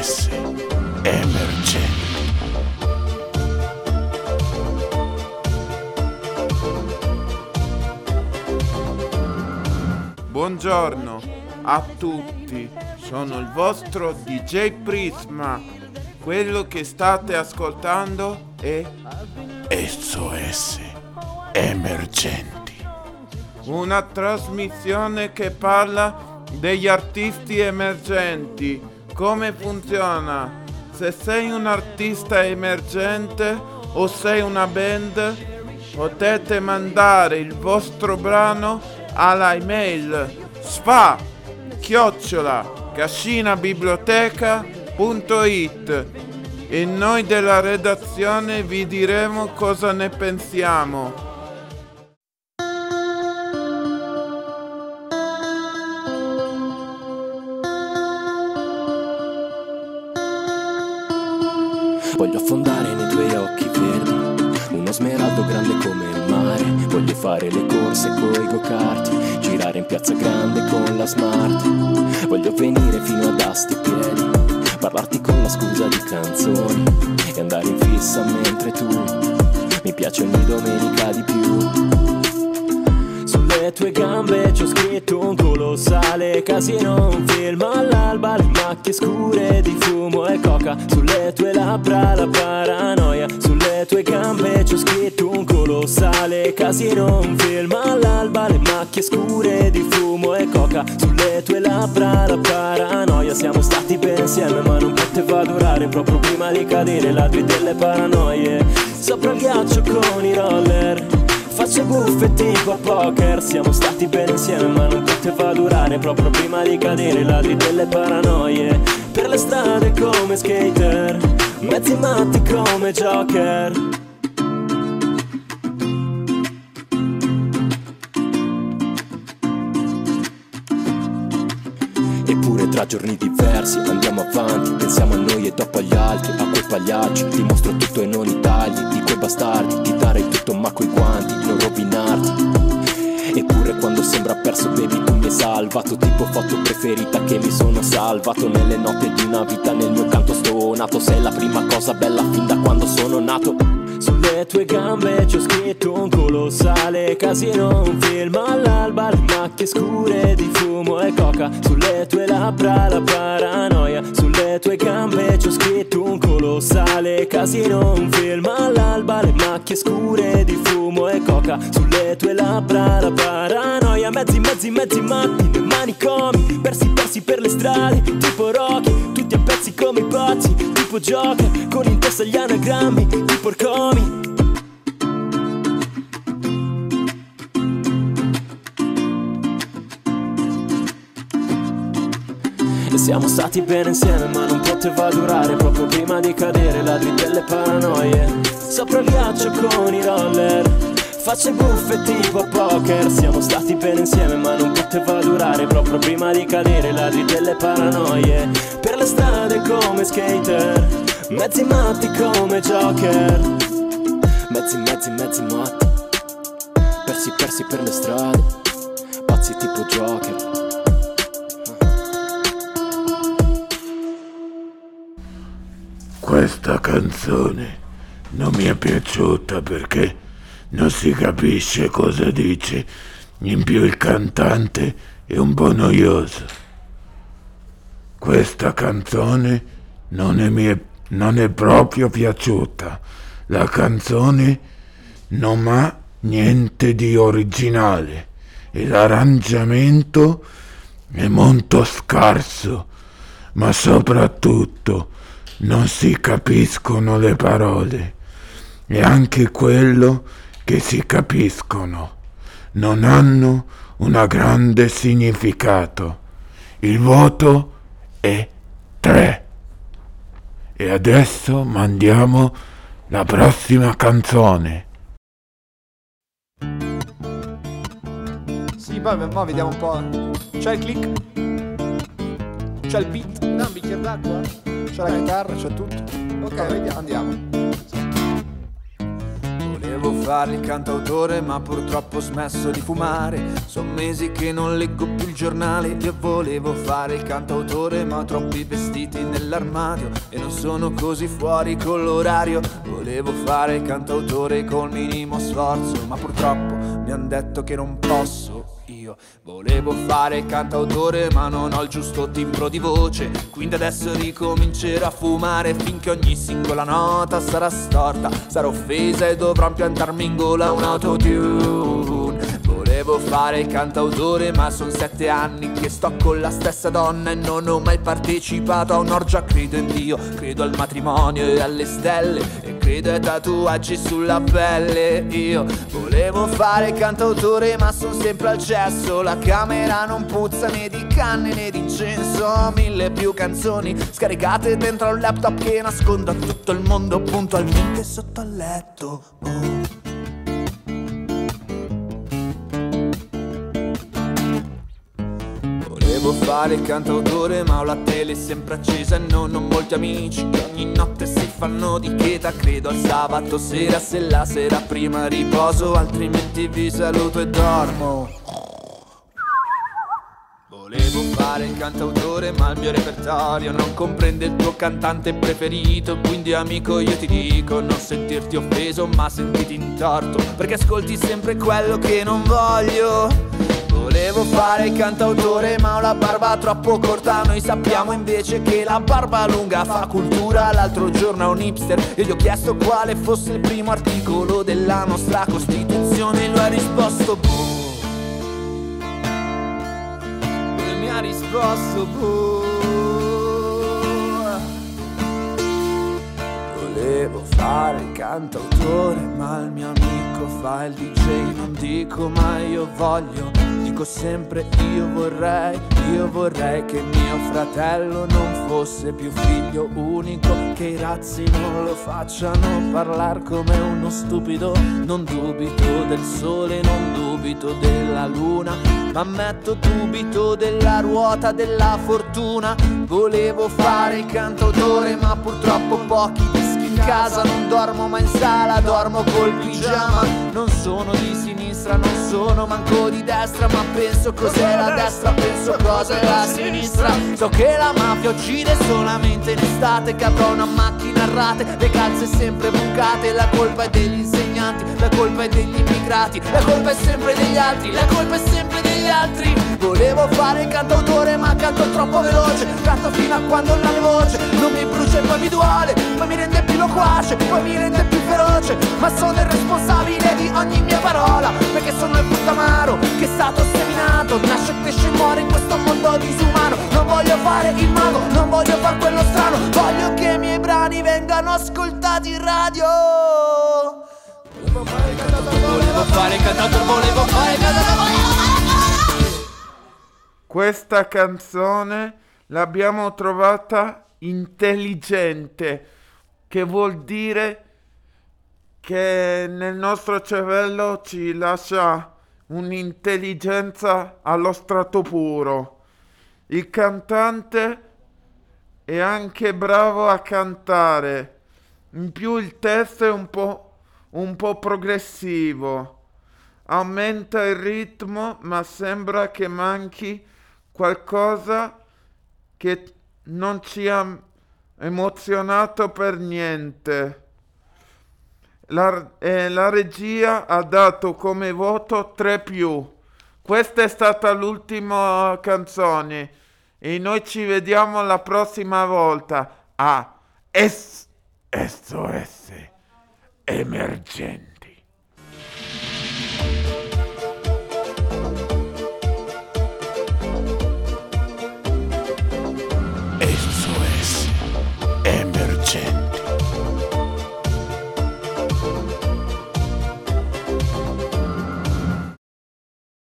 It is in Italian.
SOS Emergenti. Buongiorno a tutti, sono il vostro DJ Prisma. Quello che state ascoltando è SOS Emergenti. una trasmissione che parla degli artisti emergenti. Come funziona? Se sei un artista emergente o sei una band, potete mandare il vostro brano alla email sfa chiocciola cascinabiblioteca.it e noi della redazione vi diremo cosa ne pensiamo. Grande come il mare. Voglio fare le corse coi go-kart Girare in piazza grande con la smart. Voglio venire fino ad asti piedi Parlarti con la scusa di canzoni E andare in fissa mentre tu Mi piace ogni domenica di più. Sulle tue gambe ci ho scritto un colossale casino Un film all'alba, le macchie scure di fumo e coca. Sulle tue labbra la paranoia colossale casino Un film all'alba, le macchie scure di fumo e coca Sulle tue labbra la paranoia Siamo stati bene insieme ma non poteva durare Proprio prima di cadere ladri delle paranoie. Sopra il ghiaccio con i roller Faccio buffe tipo poker Siamo stati bene insieme ma non poteva durare Proprio prima di cadere ladri delle paranoie. Per le strade come skater Mezzi matti come joker giorni diversi andiamo avanti Pensiamo a noi e dopo agli altri A quei pagliacci. Ti mostro tutto e non i tagli Di quei bastardi Ti darei tutto ma coi guanti Non rovinarti. Eppure quando sembra perso baby tu mi hai salvato. Tipo foto preferita che mi sono salvato. Nelle notte di una vita nel mio canto stonato Sei la prima cosa bella fin da quando sono nato tue gambe ci ho scritto un colossale casino Un film all'alba, le macchie scure di fumo e coca. Sulle tue labbra la paranoia Sulle tue gambe ci ho scritto un colossale casino Un film all'alba, le macchie scure di fumo e coca. Sulle tue labbra la paranoia Mezzi, mezzi, mezzi matti manicomi Persi, persi per le strade, tipo Rocky Tutti a pezzi come i pazzi, tipo Joker Con in testa gli anagrammi, tipo Porcomi siamo stati bene insieme ma non poteva durare. Proprio prima di cadere ladri delle paranoie. Sopra il ghiaccio con i roller. Facce buffe tipo poker. Siamo stati bene insieme ma non poteva durare. Proprio prima di cadere ladri delle paranoie. Per le strade come skater. Mezzi matti come joker. Mezzi, mezzi, mezzi matti. Persi, persi per le strade. Pazzi tipo joker Questa canzone non mi è piaciuta perché non si capisce cosa dice. In più il cantante è un po' noioso. Questa canzone non è, mie- non è proprio piaciuta. La canzone non ha niente di originale e l'arrangiamento è molto scarso, ma soprattutto non si capiscono le parole e anche quello che si capiscono non hanno un grande significato. Il voto è 3. E adesso mandiamo la prossima canzone. Sì, poi mo vediamo un po'. C'è il click? C'è il beat? No, un bicchiere d'acqua? C'è la chitarra? C'è tutto? Ok, vediamo. Andiamo. Volevo fare il cantautore ma purtroppo ho smesso di fumare Sono mesi che non leggo più il giornale Io volevo fare il cantautore ma ho troppi vestiti nell'armadio E non sono così fuori con l'orario Volevo fare il cantautore col minimo sforzo Ma purtroppo mi hanno detto che non posso io. Volevo fare il cantautore ma non ho il giusto timbro di voce. Quindi adesso ricomincerò a fumare finché ogni singola nota sarà storta. Sarò offesa e dovrò impiantarmi in gola un autotune Volevo fare il cantautore ma sono sette anni che sto con la stessa donna E non ho mai partecipato a un'orgia. Credo in Dio, credo al matrimonio e alle stelle E credo ai tatuaggi sulla pelle. Io volevo fare il cantautore ma sono sempre al cesso. La camera non puzza né di canne né di incenso. Mille più canzoni scaricate dentro un laptop Che nascondo a tutto il mondo puntualmente sotto al letto. Oh. Volevo fare il cantautore ma ho la tele sempre accesa e non ho molti amici. Che ogni notte si fanno di cheta Credo al sabato sera se la sera prima riposo altrimenti vi saluto e dormo. Volevo fare il cantautore ma il mio repertorio non comprende il tuo cantante preferito Quindi amico io ti dico non sentirti offeso ma sentiti in torto Perché ascolti sempre quello che non voglio Volevo fare il cantautore ma ho la barba troppo corta. Noi sappiamo invece che la barba lunga fa cultura. L'altro giorno a un hipster e gli ho chiesto quale fosse il primo articolo della nostra Costituzione. E lui ha risposto boh. E mi ha risposto boh. Volevo fare il cantautore ma il mio amico fa il DJ Non dico mai io voglio Dico sempre io vorrei, io vorrei che mio fratello non fosse più figlio unico Che i razzi non lo facciano parlare come uno stupido. Non dubito del sole, non dubito della luna Ma metto dubito della ruota della fortuna. Volevo fare il cantautore ma purtroppo pochi dischi in casa. Non dormo mai in sala, dormo col pigiama. Non sono di sinistra, non sono manco di destra Ma penso cos'è la destra, penso cos'è la sinistra. So che la mafia uccide solamente in estate Che avrò una macchina a rate, le calze sempre bucate La colpa è degli insegnanti, la colpa è degli immigrati La colpa è sempre degli altri, la colpa è sempre degli altri. Volevo fare il cantautore ma canto troppo veloce Canto fino a quando non ho voce Non mi brucia e poi mi duole Poi mi rende più loquace, poi mi rende più feroce Ma sono il responsabile di ogni mia parola Perché sono il frutto amaro che è stato seminato Nasce, cresce e muore in questo mondo disumano. Non voglio fare il mago, non voglio fare quello strano. Voglio che i miei brani vengano ascoltati in radio. Volevo fare il cantautore, volevo fare il cantautore, volevo fare Questa canzone l'abbiamo trovata intelligente, che vuol dire che nel nostro cervello ci lascia un'intelligenza allo strato puro. Il cantante è anche bravo a cantare, in più il testo è un po', un po' progressivo, aumenta il ritmo ma sembra che manchi qualcosa che non ci ha emozionato per niente. La, eh, la regia ha dato come voto 3 più. Questa è stata l'ultima canzone e noi ci vediamo la prossima volta a S- SOS Emergenza.